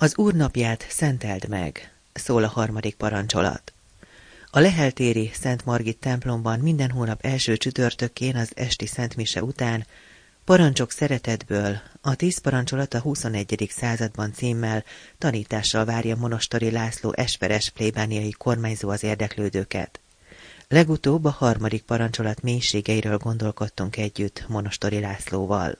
Az Úr napját szenteld meg, szól a harmadik parancsolat. A Leheltéri Szent Margit templomban minden hónap első csütörtökén az esti Szentmise után Parancsok szeretetből a tíz parancsolat a 21. században címmel tanítással várja Monostori László esperes plébániai kormányzó az érdeklődőket. Legutóbb a harmadik parancsolat mélységeiről gondolkodtunk együtt Monostori Lászlóval.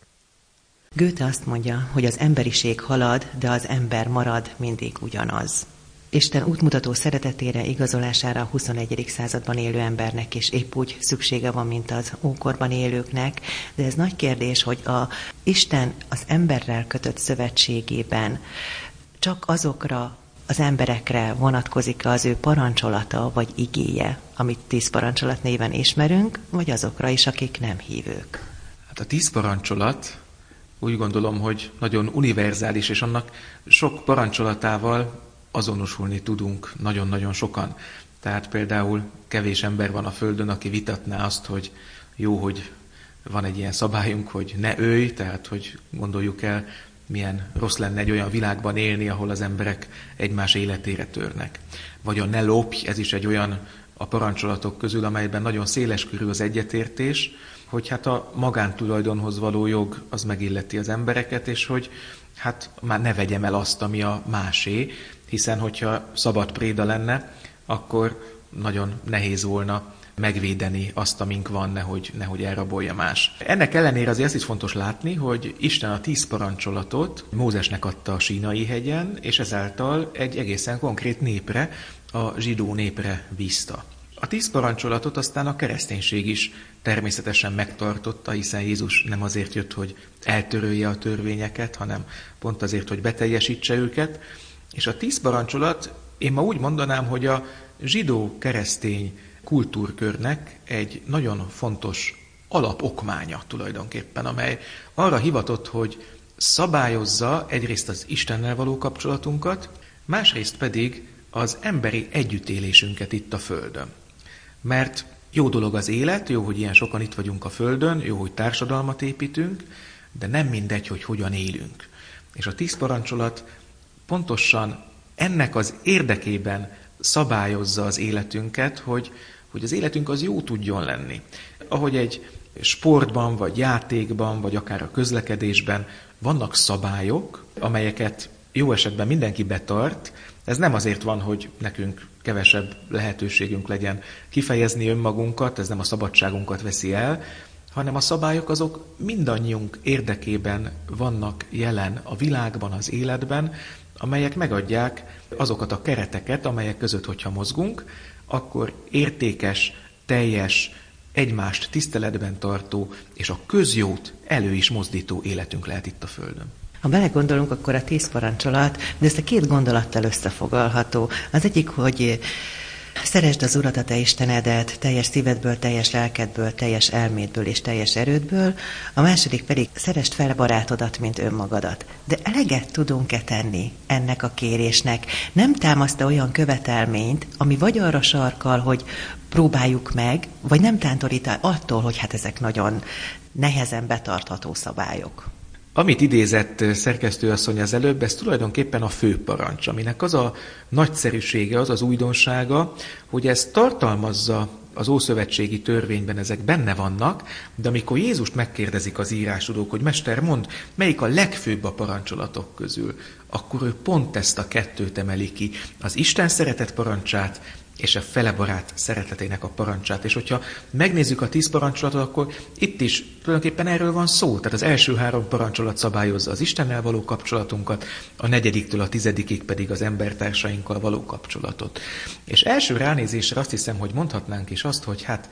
Göte azt mondja, hogy az emberiség halad, de az ember marad mindig ugyanaz. Isten útmutató szeretetére, igazolására a 21. században élő embernek is épp úgy szüksége van, mint az ókorban élőknek, de ez nagy kérdés, hogy a Isten az emberrel kötött szövetségében csak azokra az emberekre vonatkozik az ő parancsolata vagy igéje, amit tíz parancsolat néven ismerünk, vagy azokra is, akik nem hívők? Hát a tíz parancsolat úgy gondolom, hogy nagyon univerzális, és annak sok parancsolatával azonosulni tudunk nagyon-nagyon sokan. Tehát például kevés ember van a Földön, aki vitatná azt, hogy jó, hogy van egy ilyen szabályunk, hogy ne ölj, tehát hogy gondoljuk el, milyen rossz lenne egy olyan világban élni, ahol az emberek egymás életére törnek. Vagy a ne lopj, ez is egy olyan a parancsolatok közül, amelyben nagyon széles körül az egyetértés, hogy hát a magántulajdonhoz való jog az megilleti az embereket, és hogy hát már ne vegyem el azt, ami a másé, hiszen hogyha szabad préda lenne, akkor nagyon nehéz volna megvédeni azt, amink van, nehogy, nehogy elrabolja más. Ennek ellenére azért azt is fontos látni, hogy Isten a tíz parancsolatot Mózesnek adta a sínai hegyen, és ezáltal egy egészen konkrét népre, a zsidó népre bízta. A tíz parancsolatot aztán a kereszténység is természetesen megtartotta, hiszen Jézus nem azért jött, hogy eltörölje a törvényeket, hanem pont azért, hogy beteljesítse őket. És a tíz parancsolat, én ma úgy mondanám, hogy a zsidó-keresztény kultúrkörnek egy nagyon fontos alapokmánya tulajdonképpen, amely arra hivatott, hogy szabályozza egyrészt az Istennel való kapcsolatunkat, másrészt pedig az emberi együttélésünket itt a Földön. Mert jó dolog az élet, jó, hogy ilyen sokan itt vagyunk a Földön, jó, hogy társadalmat építünk, de nem mindegy, hogy hogyan élünk. És a tíz parancsolat pontosan ennek az érdekében szabályozza az életünket, hogy, hogy az életünk az jó tudjon lenni. Ahogy egy sportban, vagy játékban, vagy akár a közlekedésben vannak szabályok, amelyeket jó esetben mindenki betart, ez nem azért van, hogy nekünk kevesebb lehetőségünk legyen kifejezni önmagunkat, ez nem a szabadságunkat veszi el, hanem a szabályok azok mindannyiunk érdekében vannak jelen a világban, az életben, amelyek megadják azokat a kereteket, amelyek között, hogyha mozgunk, akkor értékes, teljes, egymást tiszteletben tartó és a közjót elő is mozdító életünk lehet itt a Földön. Ha belegondolunk, akkor a tíz parancsolat, de ezt a két gondolattal összefoglalható. Az egyik, hogy Szeresd az Urat a te Istenedet teljes szívedből, teljes lelkedből, teljes elmédből és teljes erődből, a második pedig szeresd fel barátodat, mint önmagadat. De eleget tudunk-e tenni ennek a kérésnek? Nem támaszt olyan követelményt, ami vagy arra sarkal, hogy próbáljuk meg, vagy nem tántorít attól, hogy hát ezek nagyon nehezen betartható szabályok? Amit idézett szerkesztőasszony az előbb, ez tulajdonképpen a fő parancs, aminek az a nagyszerűsége, az az újdonsága, hogy ez tartalmazza az Ószövetségi törvényben ezek benne vannak, de amikor Jézust megkérdezik az írásodók, hogy Mester, mond, melyik a legfőbb a parancsolatok közül, akkor ő pont ezt a kettőt emeli ki, az Isten szeretet parancsát és a fele barát szeretetének a parancsát. És hogyha megnézzük a tíz parancsolatot, akkor itt is tulajdonképpen erről van szó. Tehát az első három parancsolat szabályozza az Istennel való kapcsolatunkat, a negyediktől a tizedikig pedig az embertársainkkal való kapcsolatot. És első ránézésre azt hiszem, hogy mondhatnánk is azt, hogy hát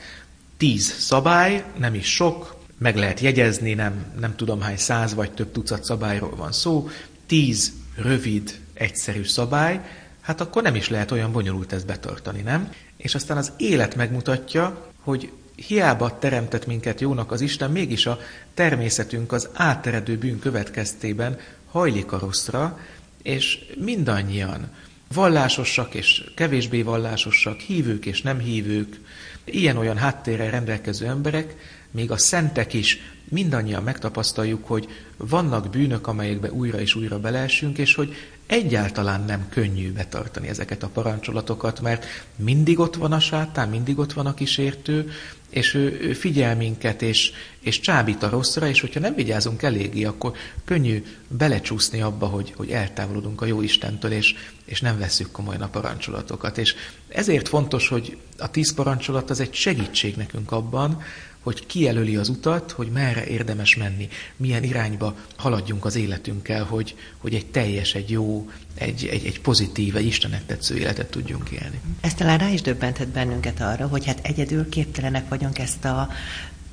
tíz szabály, nem is sok, meg lehet jegyezni, nem, nem tudom hány száz vagy több tucat szabályról van szó, tíz rövid, egyszerű szabály, hát akkor nem is lehet olyan bonyolult ezt betartani, nem? És aztán az élet megmutatja, hogy hiába teremtett minket jónak az Isten, mégis a természetünk az átteredő bűn következtében hajlik a rosszra, és mindannyian vallásosak és kevésbé vallásosak, hívők és nem hívők, ilyen-olyan háttérrel rendelkező emberek, még a szentek is mindannyian megtapasztaljuk, hogy vannak bűnök, amelyekbe újra és újra beleesünk, és hogy egyáltalán nem könnyű betartani ezeket a parancsolatokat, mert mindig ott van a sátán, mindig ott van a kísértő, és ő, ő figyel minket, és, és csábít a rosszra, és hogyha nem vigyázunk eléggé, akkor könnyű belecsúszni abba, hogy, hogy eltávolodunk a jó Istentől, és, és nem veszük komolyan a parancsolatokat. És ezért fontos, hogy a tíz parancsolat az egy segítség nekünk abban, hogy kijelöli az utat, hogy merre érdemes menni, milyen irányba haladjunk az életünkkel, hogy, hogy egy teljes, egy jó, egy, egy, egy pozitív, egy Istennek tetsző életet tudjunk élni. Ez talán rá is döbbentett bennünket arra, hogy hát egyedül képtelenek vagyunk ezt a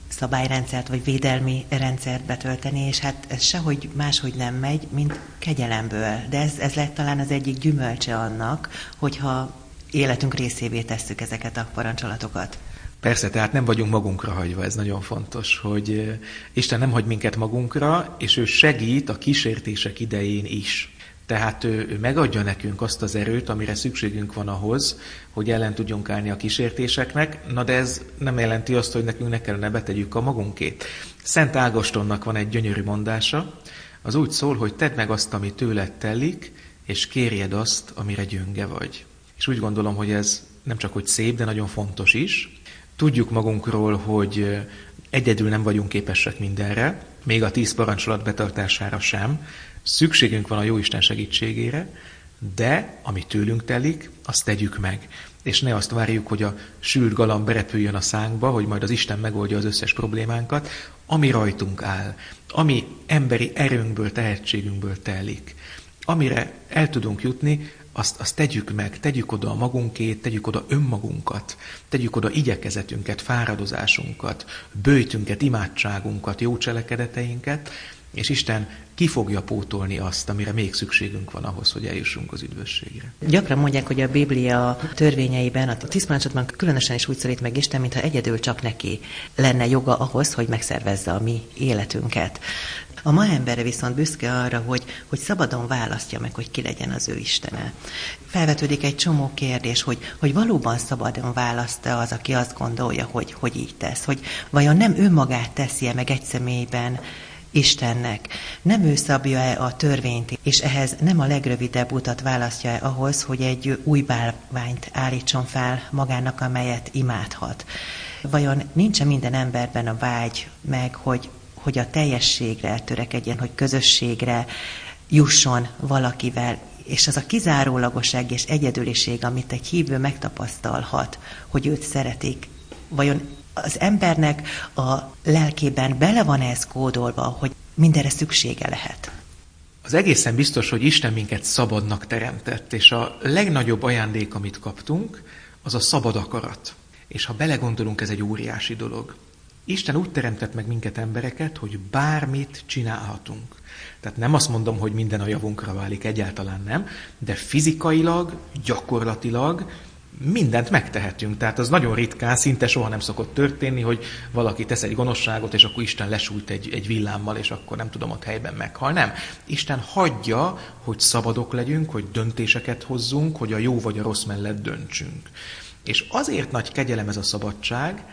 szabályrendszert vagy védelmi rendszert betölteni, és hát ez sehogy máshogy nem megy, mint kegyelemből. De ez, ez lett talán az egyik gyümölcse annak, hogyha életünk részévé tesszük ezeket a parancsolatokat. Persze, tehát nem vagyunk magunkra hagyva, ez nagyon fontos, hogy Isten nem hagy minket magunkra, és ő segít a kísértések idején is. Tehát ő, ő megadja nekünk azt az erőt, amire szükségünk van ahhoz, hogy ellen tudjunk állni a kísértéseknek, na de ez nem jelenti azt, hogy nekünk ne kellene betegyük a magunkét. Szent Ágostonnak van egy gyönyörű mondása, az úgy szól, hogy tedd meg azt, ami tőled telik, és kérjed azt, amire gyönge vagy. És úgy gondolom, hogy ez nem csak hogy szép, de nagyon fontos is, Tudjuk magunkról, hogy egyedül nem vagyunk képesek mindenre, még a tíz parancsolat betartására sem. Szükségünk van a Jóisten segítségére, de ami tőlünk telik, azt tegyük meg. És ne azt várjuk, hogy a sült galamb berepüljön a szánkba, hogy majd az Isten megoldja az összes problémánkat, ami rajtunk áll, ami emberi erőnkből, tehetségünkből telik. Amire el tudunk jutni, azt, azt tegyük meg, tegyük oda a magunkét, tegyük oda önmagunkat, tegyük oda igyekezetünket, fáradozásunkat, bőjtünket, imádságunkat, jó cselekedeteinket, és Isten ki fogja pótolni azt, amire még szükségünk van ahhoz, hogy eljussunk az üdvösségre. Gyakran mondják, hogy a Biblia törvényeiben, a tíz különösen is úgy szorít meg Isten, mintha egyedül csak neki lenne joga ahhoz, hogy megszervezze a mi életünket. A ma embere viszont büszke arra, hogy, hogy szabadon választja meg, hogy ki legyen az ő Istene. Felvetődik egy csomó kérdés, hogy, hogy valóban szabadon választ az, aki azt gondolja, hogy, hogy így tesz, hogy vajon nem önmagát teszi-e meg egy személyben Istennek. Nem ő szabja-e a törvényt, és ehhez nem a legrövidebb utat választja-e ahhoz, hogy egy új bálványt állítson fel magának, amelyet imádhat. Vajon nincs minden emberben a vágy meg, hogy hogy a teljességre törekedjen, hogy közösségre jusson valakivel, és az a kizárólagosság és egyedüliség, amit egy hívő megtapasztalhat, hogy őt szeretik, vajon az embernek a lelkében bele van ez kódolva, hogy mindenre szüksége lehet? Az egészen biztos, hogy Isten minket szabadnak teremtett, és a legnagyobb ajándék, amit kaptunk, az a szabad akarat. És ha belegondolunk, ez egy óriási dolog. Isten úgy teremtett meg minket embereket, hogy bármit csinálhatunk. Tehát nem azt mondom, hogy minden a javunkra válik, egyáltalán nem, de fizikailag, gyakorlatilag mindent megtehetünk. Tehát az nagyon ritkán, szinte soha nem szokott történni, hogy valaki tesz egy gonoszságot, és akkor Isten lesújt egy, egy villámmal, és akkor nem tudom, ott helyben meghal. Nem. Isten hagyja, hogy szabadok legyünk, hogy döntéseket hozzunk, hogy a jó vagy a rossz mellett döntsünk. És azért nagy kegyelem ez a szabadság,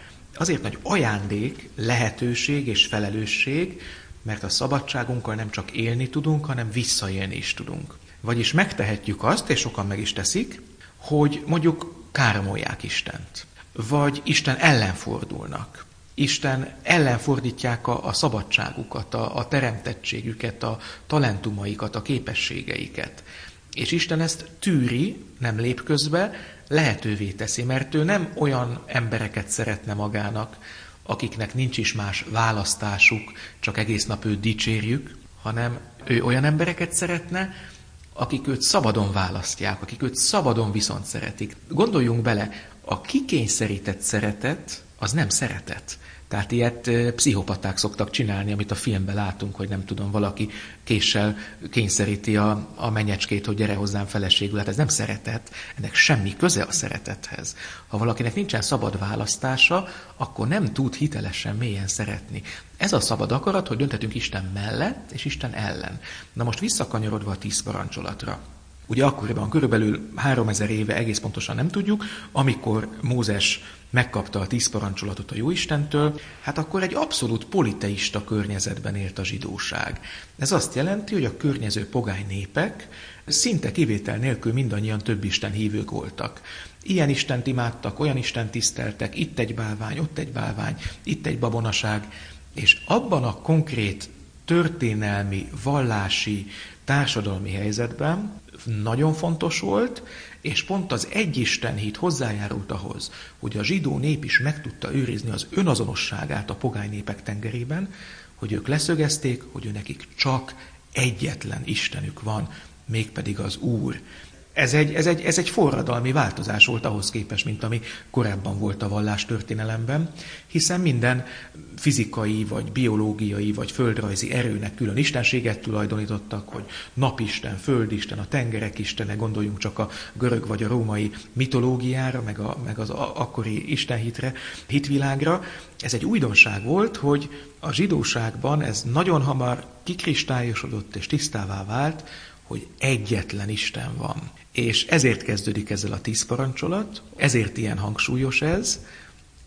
Azért nagy ajándék, lehetőség és felelősség, mert a szabadságunkkal nem csak élni tudunk, hanem visszaélni is tudunk. Vagyis megtehetjük azt, és sokan meg is teszik, hogy mondjuk káromolják Istent, vagy Isten ellen fordulnak. Isten ellen fordítják a, a szabadságukat, a, a teremtettségüket, a talentumaikat, a képességeiket. És Isten ezt tűri, nem lép közbe, lehetővé teszi, mert ő nem olyan embereket szeretne magának, akiknek nincs is más választásuk, csak egész nap őt dicsérjük, hanem ő olyan embereket szeretne, akik őt szabadon választják, akik őt szabadon viszont szeretik. Gondoljunk bele, a kikényszerített szeretet az nem szeretet. Tehát ilyet pszichopaták szoktak csinálni, amit a filmben látunk, hogy nem tudom, valaki késsel kényszeríti a, a menyecskét, hogy gyere hozzám feleségül. Hát ez nem szeretet, ennek semmi köze a szeretethez. Ha valakinek nincsen szabad választása, akkor nem tud hitelesen mélyen szeretni. Ez a szabad akarat, hogy döntetünk Isten mellett és Isten ellen. Na most visszakanyarodva a tíz parancsolatra. Ugye akkoriban körülbelül 3000 éve egész pontosan nem tudjuk, amikor Mózes megkapta a tíz parancsolatot a Jóistentől, hát akkor egy abszolút politeista környezetben élt a zsidóság. Ez azt jelenti, hogy a környező pogány népek szinte kivétel nélkül mindannyian több Isten hívők voltak. Ilyen Istent imádtak, olyan Isten tiszteltek, itt egy bálvány, ott egy bálvány, itt egy babonaság, és abban a konkrét történelmi, vallási, társadalmi helyzetben nagyon fontos volt, és pont az egyisten hit hozzájárult ahhoz, hogy a zsidó nép is meg tudta őrizni az önazonosságát a pogány népek tengerében, hogy ők leszögezték, hogy ő nekik csak egyetlen Istenük van, mégpedig az Úr. Ez egy, ez, egy, ez egy forradalmi változás volt ahhoz képest, mint ami korábban volt a vallás történelemben, hiszen minden fizikai, vagy biológiai, vagy földrajzi erőnek külön istenséget tulajdonítottak, hogy napisten, földisten, a tengerek istene, gondoljunk csak a görög vagy a római mitológiára, meg, a, meg az akkori istenhitre, hitvilágra. Ez egy újdonság volt, hogy a zsidóságban ez nagyon hamar kikristályosodott és tisztává vált, hogy egyetlen Isten van. És ezért kezdődik ezzel a tíz parancsolat, ezért ilyen hangsúlyos ez,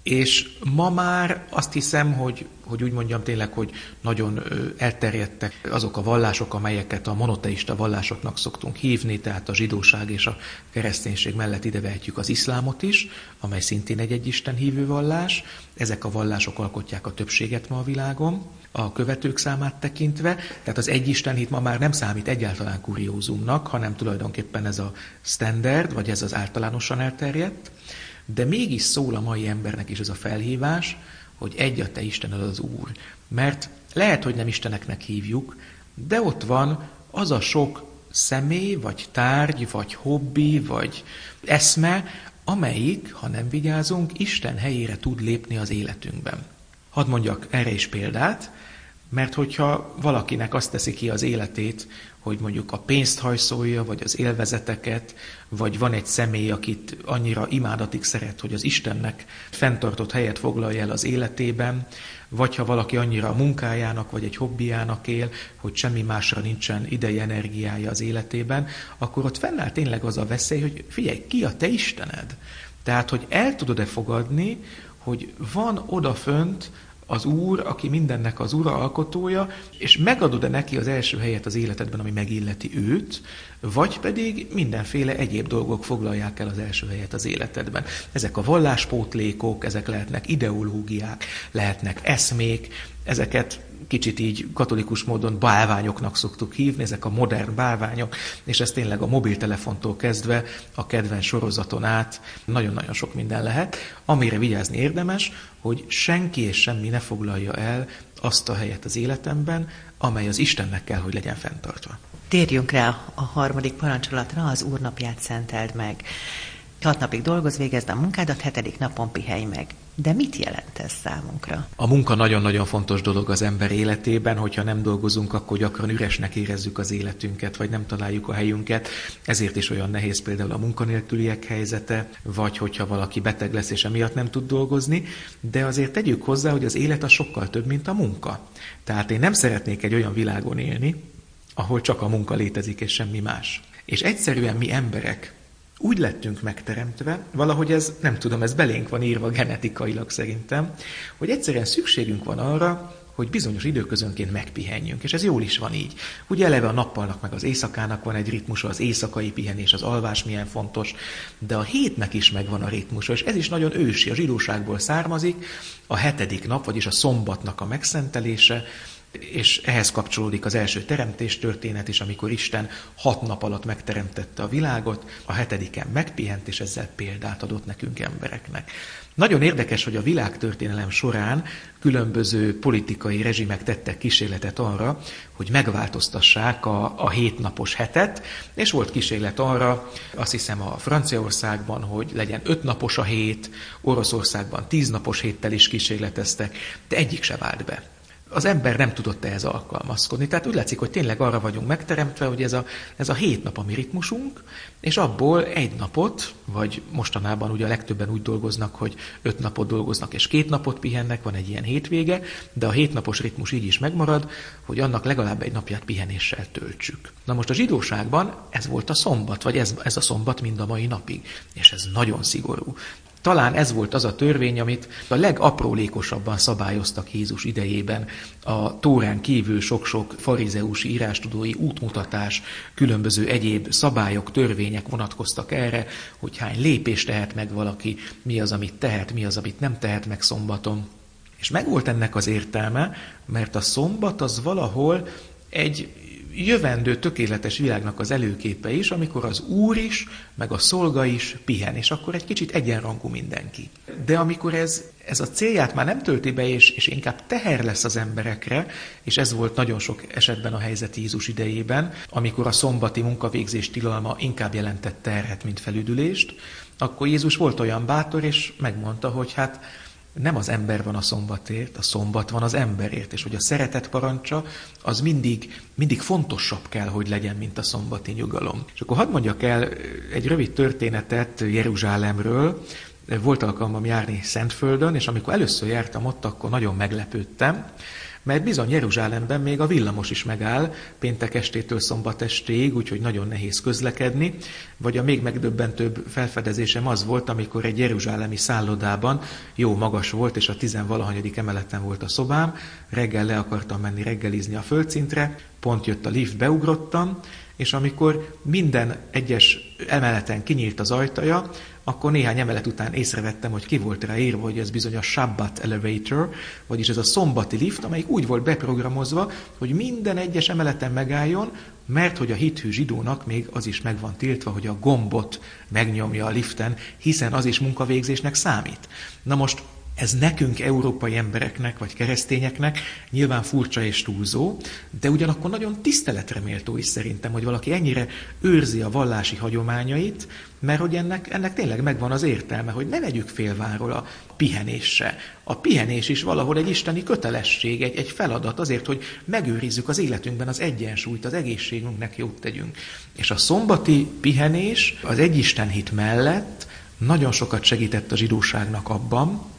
és ma már azt hiszem, hogy, hogy úgy mondjam tényleg, hogy nagyon elterjedtek azok a vallások, amelyeket a monoteista vallásoknak szoktunk hívni, tehát a zsidóság és a kereszténység mellett ide vehetjük az iszlámot is, amely szintén egy egyisten hívő vallás. Ezek a vallások alkotják a többséget ma a világon, a követők számát tekintve, tehát az egyisten hit ma már nem számít egyáltalán kuriózumnak, hanem tulajdonképpen ez a standard, vagy ez az általánosan elterjedt. De mégis szól a mai embernek is ez a felhívás, hogy egy a te Istened az Úr. Mert lehet, hogy nem Isteneknek hívjuk, de ott van az a sok személy, vagy tárgy, vagy hobbi, vagy eszme, amelyik, ha nem vigyázunk, Isten helyére tud lépni az életünkben. Hadd mondjak erre is példát, mert hogyha valakinek azt teszi ki az életét, hogy mondjuk a pénzt hajszolja, vagy az élvezeteket, vagy van egy személy, akit annyira imádatig szeret, hogy az Istennek fenntartott helyet foglalja el az életében, vagy ha valaki annyira a munkájának, vagy egy hobbiának él, hogy semmi másra nincsen ideje, energiája az életében, akkor ott fennáll tényleg az a veszély, hogy figyelj, ki a te Istened? Tehát, hogy el tudod-e fogadni, hogy van odafönt az Úr, aki mindennek az Ura alkotója, és megadod-e neki az első helyet az életedben, ami megilleti őt, vagy pedig mindenféle egyéb dolgok foglalják el az első helyet az életedben. Ezek a valláspótlékok, ezek lehetnek ideológiák, lehetnek eszmék, ezeket kicsit így katolikus módon bálványoknak szoktuk hívni, ezek a modern bálványok, és ez tényleg a mobiltelefontól kezdve a kedvenc sorozaton át nagyon-nagyon sok minden lehet, amire vigyázni érdemes, hogy senki és semmi ne foglalja el azt a helyet az életemben, amely az Istennek kell, hogy legyen fenntartva. Térjünk rá a harmadik parancsolatra, az úrnapját szenteld meg. Hat napig dolgoz, végezd a munkádat, hetedik napon pihelj meg. De mit jelent ez számunkra? A munka nagyon-nagyon fontos dolog az ember életében, hogyha nem dolgozunk, akkor gyakran üresnek érezzük az életünket, vagy nem találjuk a helyünket. Ezért is olyan nehéz például a munkanélküliek helyzete, vagy hogyha valaki beteg lesz és emiatt nem tud dolgozni, de azért tegyük hozzá, hogy az élet az sokkal több, mint a munka. Tehát én nem szeretnék egy olyan világon élni, ahol csak a munka létezik és semmi más. És egyszerűen mi emberek úgy lettünk megteremtve, valahogy ez, nem tudom, ez belénk van írva genetikailag szerintem, hogy egyszerűen szükségünk van arra, hogy bizonyos időközönként megpihenjünk, és ez jól is van így. Ugye eleve a nappalnak meg az éjszakának van egy ritmusa, az éjszakai pihenés, az alvás milyen fontos, de a hétnek is megvan a ritmusa, és ez is nagyon ősi, a zsidóságból származik, a hetedik nap, vagyis a szombatnak a megszentelése, és ehhez kapcsolódik az első teremtés történet is, amikor Isten hat nap alatt megteremtette a világot, a hetediken megpihent, és ezzel példát adott nekünk embereknek. Nagyon érdekes, hogy a világtörténelem során különböző politikai rezsimek tettek kísérletet arra, hogy megváltoztassák a, a hétnapos hetet, és volt kísérlet arra, azt hiszem a Franciaországban, hogy legyen öt napos a hét, Oroszországban tíz napos héttel is kísérleteztek, de egyik se vált be az ember nem tudott ehhez alkalmazkodni. Tehát úgy látszik, hogy tényleg arra vagyunk megteremtve, hogy ez a, ez a hét nap a mi ritmusunk, és abból egy napot, vagy mostanában ugye a legtöbben úgy dolgoznak, hogy öt napot dolgoznak és két napot pihennek, van egy ilyen hétvége, de a hétnapos ritmus így is megmarad, hogy annak legalább egy napját pihenéssel töltsük. Na most a zsidóságban ez volt a szombat, vagy ez, ez a szombat mind a mai napig, és ez nagyon szigorú. Talán ez volt az a törvény, amit a legaprólékosabban szabályoztak Jézus idejében. A Tórán kívül sok-sok farizeusi írástudói útmutatás, különböző egyéb szabályok, törvények vonatkoztak erre, hogy hány lépést tehet meg valaki, mi az, amit tehet, mi az, amit nem tehet meg szombaton. És megvolt ennek az értelme, mert a szombat az valahol egy jövendő tökéletes világnak az előképe is, amikor az úr is, meg a szolga is pihen, és akkor egy kicsit egyenrangú mindenki. De amikor ez, ez a célját már nem tölti be, és, és inkább teher lesz az emberekre, és ez volt nagyon sok esetben a helyzet Jézus idejében, amikor a szombati munkavégzés tilalma inkább jelentett terhet, mint felüdülést, akkor Jézus volt olyan bátor, és megmondta, hogy hát nem az ember van a szombatért, a szombat van az emberért, és hogy a szeretet parancsa az mindig, mindig fontosabb kell, hogy legyen, mint a szombati nyugalom. És akkor hadd mondjak el egy rövid történetet Jeruzsálemről. Volt alkalmam járni Szentföldön, és amikor először jártam ott, akkor nagyon meglepődtem, mert bizony Jeruzsálemben még a villamos is megáll, péntek estétől szombat estéig, úgyhogy nagyon nehéz közlekedni, vagy a még megdöbbentőbb felfedezésem az volt, amikor egy jeruzsálemi szállodában jó magas volt, és a tizenvalahanyadik emeleten volt a szobám, reggel le akartam menni reggelizni a földszintre, pont jött a lift, beugrottam, és amikor minden egyes emeleten kinyílt az ajtaja, akkor néhány emelet után észrevettem, hogy ki volt rá írva, hogy ez bizony a Shabbat Elevator, vagyis ez a szombati lift, amelyik úgy volt beprogramozva, hogy minden egyes emeleten megálljon, mert hogy a hithű zsidónak még az is meg van tiltva, hogy a gombot megnyomja a liften, hiszen az is munkavégzésnek számít. Na most ez nekünk, európai embereknek vagy keresztényeknek nyilván furcsa és túlzó, de ugyanakkor nagyon tiszteletre méltó is szerintem, hogy valaki ennyire őrzi a vallási hagyományait, mert hogy ennek, ennek tényleg megvan az értelme, hogy ne vegyük félváról a pihenésse. A pihenés is valahol egy isteni kötelesség, egy, egy feladat azért, hogy megőrizzük az életünkben az egyensúlyt, az egészségünknek jót tegyünk. És a szombati pihenés az egyistenhit mellett nagyon sokat segített a zsidóságnak abban,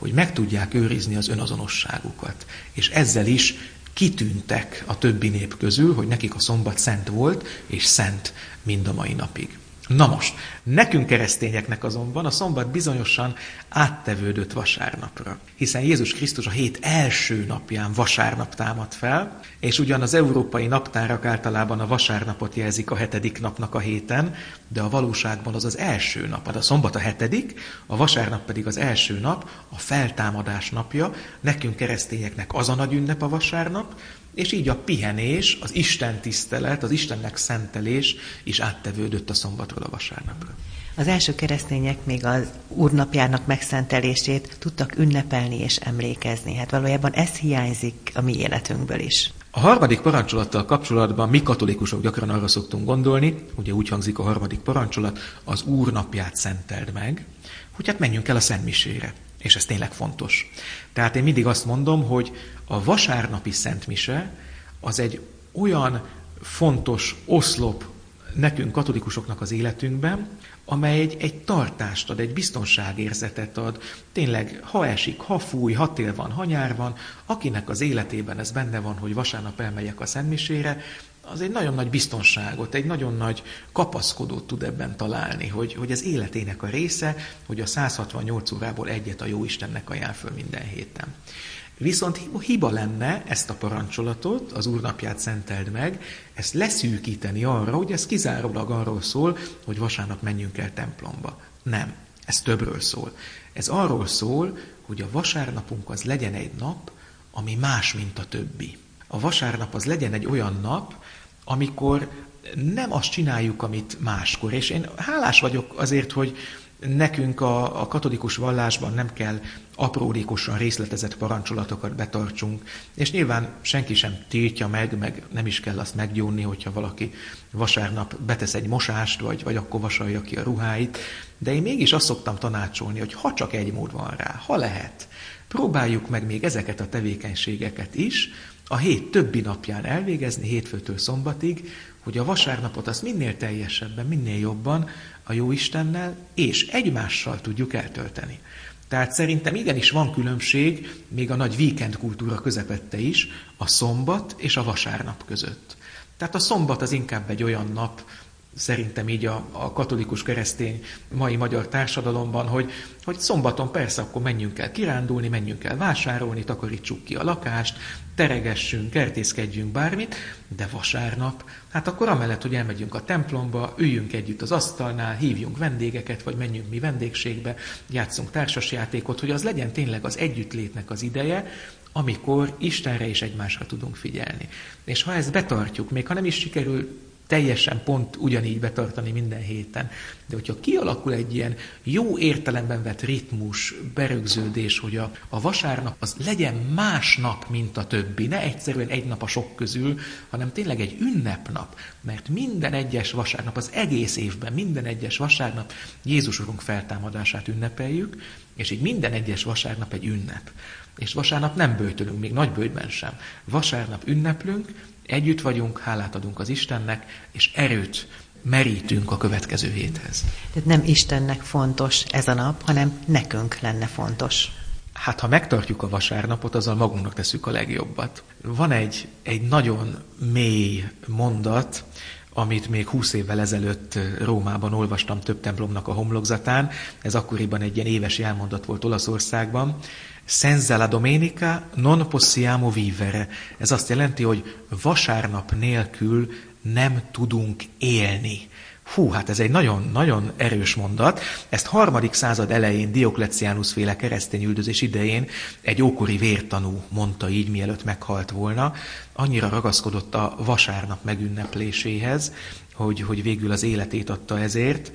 hogy meg tudják őrizni az önazonosságukat. És ezzel is kitűntek a többi nép közül, hogy nekik a szombat szent volt, és szent mind a mai napig. Na most, nekünk keresztényeknek azonban a szombat bizonyosan áttevődött vasárnapra, hiszen Jézus Krisztus a hét első napján vasárnap támad fel, és ugyan az európai naptárak általában a vasárnapot jelzik a hetedik napnak a héten, de a valóságban az az első nap. Hát a szombat a hetedik, a vasárnap pedig az első nap, a feltámadás napja. Nekünk keresztényeknek az a nagy ünnep a vasárnap, és így a pihenés, az Isten tisztelet, az Istennek szentelés is áttevődött a szombatról a vasárnapra. Az első keresztények még az úrnapjának megszentelését tudtak ünnepelni és emlékezni. Hát valójában ez hiányzik a mi életünkből is. A harmadik parancsolattal kapcsolatban mi katolikusok gyakran arra szoktunk gondolni, ugye úgy hangzik a harmadik parancsolat, az Úr napját szenteld meg, hogy hát menjünk el a Szentmisére. És ez tényleg fontos. Tehát én mindig azt mondom, hogy a vasárnapi Szentmise az egy olyan fontos oszlop nekünk, katolikusoknak az életünkben, amely egy, egy tartást ad, egy biztonságérzetet ad. Tényleg, ha esik, ha fúj, ha tél van, ha nyár van, akinek az életében ez benne van, hogy vasárnap elmegyek a Szentmisére, az egy nagyon nagy biztonságot, egy nagyon nagy kapaszkodót tud ebben találni, hogy, hogy ez életének a része, hogy a 168 órából egyet a Jóistennek ajánl föl minden héten. Viszont hiba lenne ezt a parancsolatot, az úrnapját szenteld meg, ezt leszűkíteni arra, hogy ez kizárólag arról szól, hogy vasárnap menjünk el templomba. Nem, ez többről szól. Ez arról szól, hogy a vasárnapunk az legyen egy nap, ami más, mint a többi. A vasárnap az legyen egy olyan nap, amikor nem azt csináljuk, amit máskor. És én hálás vagyok azért, hogy Nekünk a, a katolikus vallásban nem kell aprólékosan részletezett parancsolatokat betartsunk, és nyilván senki sem tiltja meg, meg nem is kell azt meggyónni, hogyha valaki vasárnap betesz egy mosást, vagy, vagy akkor vasalja ki a ruháit, de én mégis azt szoktam tanácsolni, hogy ha csak egy mód van rá, ha lehet, próbáljuk meg még ezeket a tevékenységeket is, a hét többi napján elvégezni, hétfőtől szombatig, hogy a vasárnapot azt minél teljesebben, minél jobban a jó Istennel és egymással tudjuk eltölteni. Tehát szerintem igenis van különbség, még a nagy víkend kultúra közepette is, a szombat és a vasárnap között. Tehát a szombat az inkább egy olyan nap, szerintem így a, a katolikus keresztény mai magyar társadalomban, hogy, hogy szombaton persze akkor menjünk el kirándulni, menjünk el vásárolni, takarítsuk ki a lakást, teregessünk, kertészkedjünk bármit, de vasárnap, hát akkor amellett, hogy elmegyünk a templomba, üljünk együtt az asztalnál, hívjunk vendégeket, vagy menjünk mi vendégségbe, játszunk társasjátékot, hogy az legyen tényleg az együttlétnek az ideje, amikor Istenre és egymásra tudunk figyelni. És ha ezt betartjuk, még ha nem is sikerül teljesen pont ugyanígy betartani minden héten. De hogyha kialakul egy ilyen jó értelemben vett ritmus, berögződés, hogy a, a vasárnap az legyen más nap, mint a többi, ne egyszerűen egy nap a sok közül, hanem tényleg egy ünnepnap, mert minden egyes vasárnap, az egész évben, minden egyes vasárnap Jézus Urunk feltámadását ünnepeljük, és így minden egyes vasárnap egy ünnep. És vasárnap nem bőtölünk, még nagy bőjtben sem. Vasárnap ünneplünk, Együtt vagyunk, hálát adunk az Istennek, és erőt merítünk a következő héthez. Tehát nem Istennek fontos ez a nap, hanem nekünk lenne fontos. Hát ha megtartjuk a vasárnapot, azzal magunknak teszük a legjobbat. Van egy, egy nagyon mély mondat, amit még húsz évvel ezelőtt Rómában olvastam több templomnak a homlokzatán. Ez akkoriban egy ilyen éves elmondat volt Olaszországban. Senza la domenica non possiamo vivere. Ez azt jelenti, hogy vasárnap nélkül nem tudunk élni. Hú, hát ez egy nagyon-nagyon erős mondat. Ezt harmadik század elején Diokleciánus féle keresztény üldözés idején egy ókori vértanú mondta így, mielőtt meghalt volna. Annyira ragaszkodott a vasárnap megünnepléséhez, hogy, hogy végül az életét adta ezért.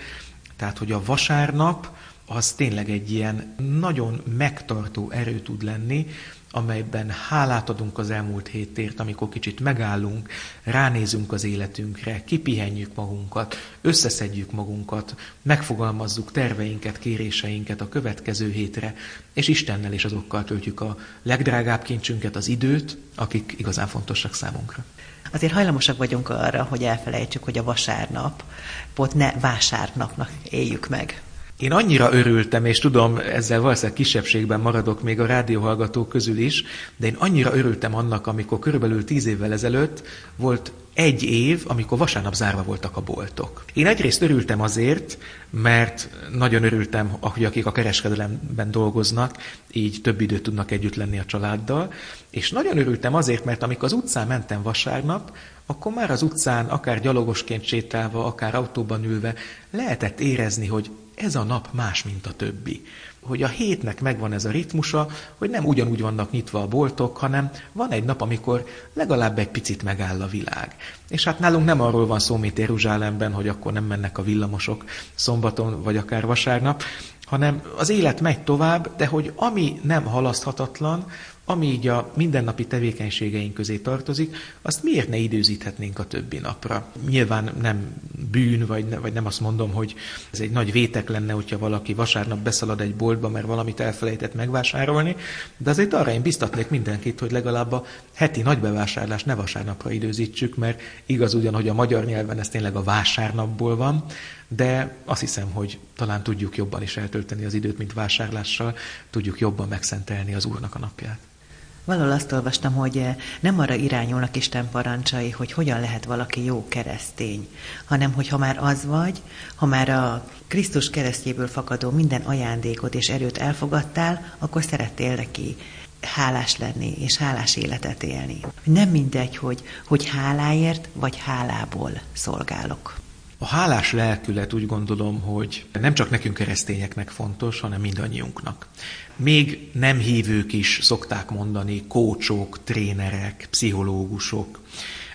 Tehát, hogy a vasárnap az tényleg egy ilyen nagyon megtartó erő tud lenni, amelyben hálát adunk az elmúlt hétért, amikor kicsit megállunk, ránézünk az életünkre, kipihenjük magunkat, összeszedjük magunkat, megfogalmazzuk terveinket, kéréseinket a következő hétre, és Istennel és azokkal töltjük a legdrágább kincsünket, az időt, akik igazán fontosak számunkra. Azért hajlamosak vagyunk arra, hogy elfelejtsük, hogy a vasárnap, pont ne vásárnapnak éljük meg. Én annyira örültem, és tudom, ezzel valószínűleg kisebbségben maradok még a rádióhallgatók közül is, de én annyira örültem annak, amikor körülbelül tíz évvel ezelőtt volt egy év, amikor vasárnap zárva voltak a boltok. Én egyrészt örültem azért, mert nagyon örültem, hogy akik a kereskedelemben dolgoznak, így több időt tudnak együtt lenni a családdal, és nagyon örültem azért, mert amikor az utcán mentem vasárnap, akkor már az utcán, akár gyalogosként sétálva, akár autóban ülve lehetett érezni, hogy ez a nap más, mint a többi. Hogy a hétnek megvan ez a ritmusa, hogy nem ugyanúgy vannak nyitva a boltok, hanem van egy nap, amikor legalább egy picit megáll a világ. És hát nálunk nem arról van szó, mint Jeruzsálemben, hogy akkor nem mennek a villamosok szombaton vagy akár vasárnap, hanem az élet megy tovább, de hogy ami nem halaszthatatlan, ami így a mindennapi tevékenységeink közé tartozik, azt miért ne időzíthetnénk a többi napra? Nyilván nem bűn, vagy, ne, vagy nem azt mondom, hogy ez egy nagy vétek lenne, hogyha valaki vasárnap beszalad egy boltba, mert valamit elfelejtett megvásárolni, de azért arra én biztatnék mindenkit, hogy legalább a heti nagy bevásárlás ne vasárnapra időzítsük, mert igaz ugyan, hogy a magyar nyelven ez tényleg a vásárnapból van, de azt hiszem, hogy talán tudjuk jobban is eltölteni az időt, mint vásárlással, tudjuk jobban megszentelni az Úrnak a napját. Valahol azt olvastam, hogy eh, nem arra irányulnak Isten parancsai, hogy hogyan lehet valaki jó keresztény, hanem hogy ha már az vagy, ha már a Krisztus keresztjéből fakadó minden ajándékot és erőt elfogadtál, akkor szerettél neki hálás lenni, és hálás életet élni. Nem mindegy, hogy, hogy háláért vagy hálából szolgálok. A hálás lelkület úgy gondolom, hogy nem csak nekünk keresztényeknek fontos, hanem mindannyiunknak. Még nem hívők is szokták mondani, kócsok, trénerek, pszichológusok,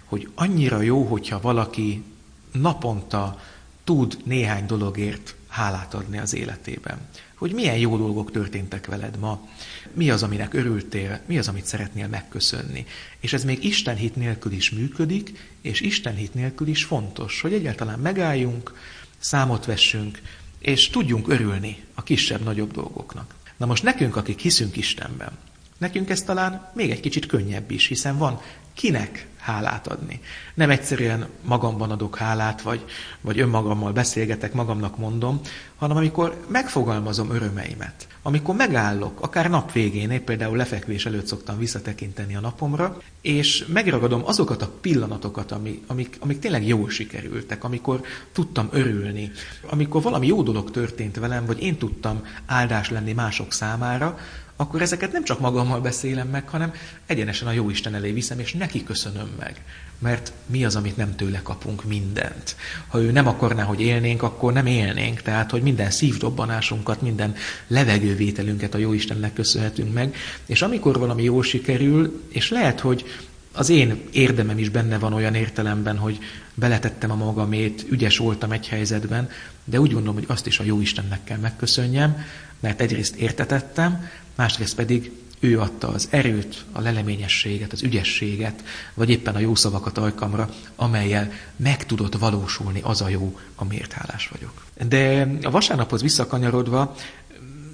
hogy annyira jó, hogyha valaki naponta tud néhány dologért hálát adni az életében. Hogy milyen jó dolgok történtek veled ma, mi az, aminek örültél, mi az, amit szeretnél megköszönni. És ez még Isten hit nélkül is működik, és Isten hit nélkül is fontos, hogy egyáltalán megálljunk, számot vessünk, és tudjunk örülni a kisebb-nagyobb dolgoknak. Na most nekünk, akik hiszünk Istenben, nekünk ez talán még egy kicsit könnyebb is, hiszen van kinek hálát adni. Nem egyszerűen magamban adok hálát, vagy, vagy önmagammal beszélgetek, magamnak mondom, hanem amikor megfogalmazom örömeimet, amikor megállok, akár nap végén, épp például lefekvés előtt szoktam visszatekinteni a napomra, és megragadom azokat a pillanatokat, amik, amik, amik tényleg jól sikerültek, amikor tudtam örülni, amikor valami jó dolog történt velem, vagy én tudtam áldás lenni mások számára, akkor ezeket nem csak magammal beszélem meg, hanem egyenesen a Jóisten elé viszem, és neki köszönöm meg. Mert mi az, amit nem tőle kapunk mindent. Ha ő nem akarná, hogy élnénk, akkor nem élnénk. Tehát, hogy minden szívdobbanásunkat, minden levegővételünket a Jóistennek köszönhetünk meg. És amikor valami jól sikerül, és lehet, hogy az én érdemem is benne van olyan értelemben, hogy beletettem a magamét, ügyes voltam egy helyzetben, de úgy gondolom, hogy azt is a jó Istennek kell megköszönjem, mert egyrészt értetettem, másrészt pedig ő adta az erőt, a leleményességet, az ügyességet, vagy éppen a jó szavakat ajkamra, amelyel meg tudott valósulni az a jó, amiért hálás vagyok. De a vasárnaphoz visszakanyarodva,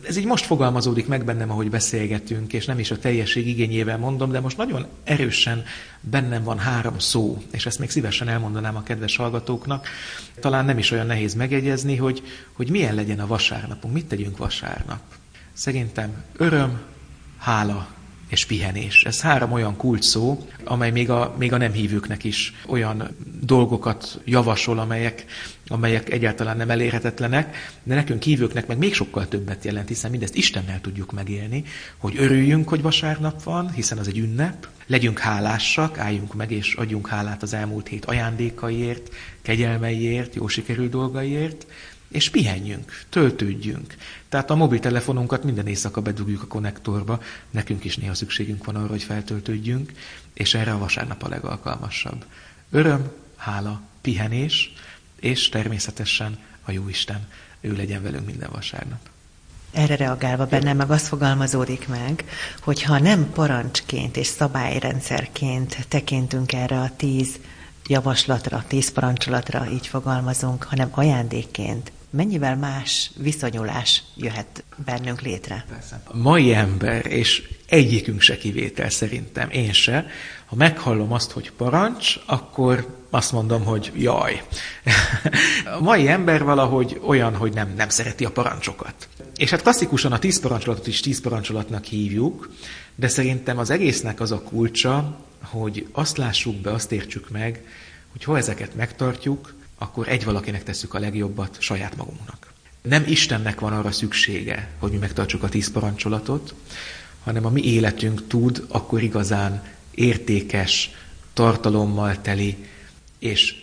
ez így most fogalmazódik meg bennem, ahogy beszélgetünk, és nem is a teljesség igényével mondom, de most nagyon erősen bennem van három szó, és ezt még szívesen elmondanám a kedves hallgatóknak. Talán nem is olyan nehéz megegyezni, hogy, hogy milyen legyen a vasárnapunk, mit tegyünk vasárnap. Szerintem öröm, hála és pihenés. Ez három olyan kulcs amely még a, még a nem hívőknek is olyan dolgokat javasol, amelyek, amelyek egyáltalán nem elérhetetlenek, de nekünk hívőknek meg még sokkal többet jelent, hiszen mindezt Istennel tudjuk megélni, hogy örüljünk, hogy vasárnap van, hiszen az egy ünnep, legyünk hálásak, álljunk meg és adjunk hálát az elmúlt hét ajándékaiért, kegyelmeiért, jó sikerű dolgaiért, és pihenjünk, töltődjünk. Tehát a mobiltelefonunkat minden éjszaka bedugjuk a konnektorba, nekünk is néha szükségünk van arra, hogy feltöltődjünk, és erre a vasárnap a legalkalmasabb. Öröm, hála, pihenés, és természetesen a Jóisten, ő legyen velünk minden vasárnap. Erre reagálva bennem meg azt fogalmazódik meg, hogy ha nem parancsként és szabályrendszerként tekintünk erre a tíz javaslatra, tíz parancsolatra, így fogalmazunk, hanem ajándékként, mennyivel más viszonyulás jöhet bennünk létre? Persze. A mai ember, és egyikünk se kivétel szerintem, én se, ha meghallom azt, hogy parancs, akkor azt mondom, hogy jaj. A mai ember valahogy olyan, hogy nem, nem szereti a parancsokat. És hát klasszikusan a tíz parancsolatot is tíz parancsolatnak hívjuk, de szerintem az egésznek az a kulcsa, hogy azt lássuk be, azt értsük meg, hogy ha ezeket megtartjuk, akkor egy valakinek tesszük a legjobbat saját magunknak. Nem Istennek van arra szüksége, hogy mi megtartsuk a tíz parancsolatot, hanem a mi életünk tud akkor igazán értékes, tartalommal teli, és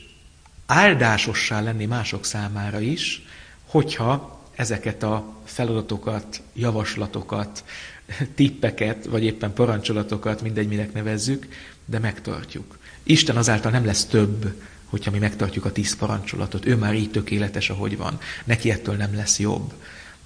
áldásossá lenni mások számára is, hogyha ezeket a feladatokat, javaslatokat, tippeket, vagy éppen parancsolatokat, mindegy, minek nevezzük, de megtartjuk. Isten azáltal nem lesz több, hogyha mi megtartjuk a tíz parancsolatot. Ő már így tökéletes, ahogy van. Neki ettől nem lesz jobb.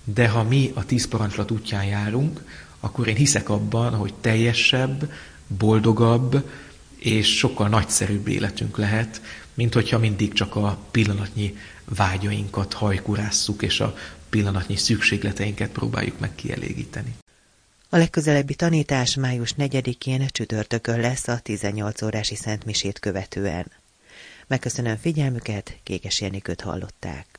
De ha mi a tíz parancsolat útján járunk, akkor én hiszek abban, hogy teljesebb, boldogabb és sokkal nagyszerűbb életünk lehet, mint hogyha mindig csak a pillanatnyi vágyainkat hajkurásszuk, és a pillanatnyi szükségleteinket próbáljuk meg kielégíteni. A legközelebbi tanítás május 4-én csütörtökön lesz a 18 órási szentmisét követően. Megköszönöm figyelmüket, Kékes Jenikőt hallották.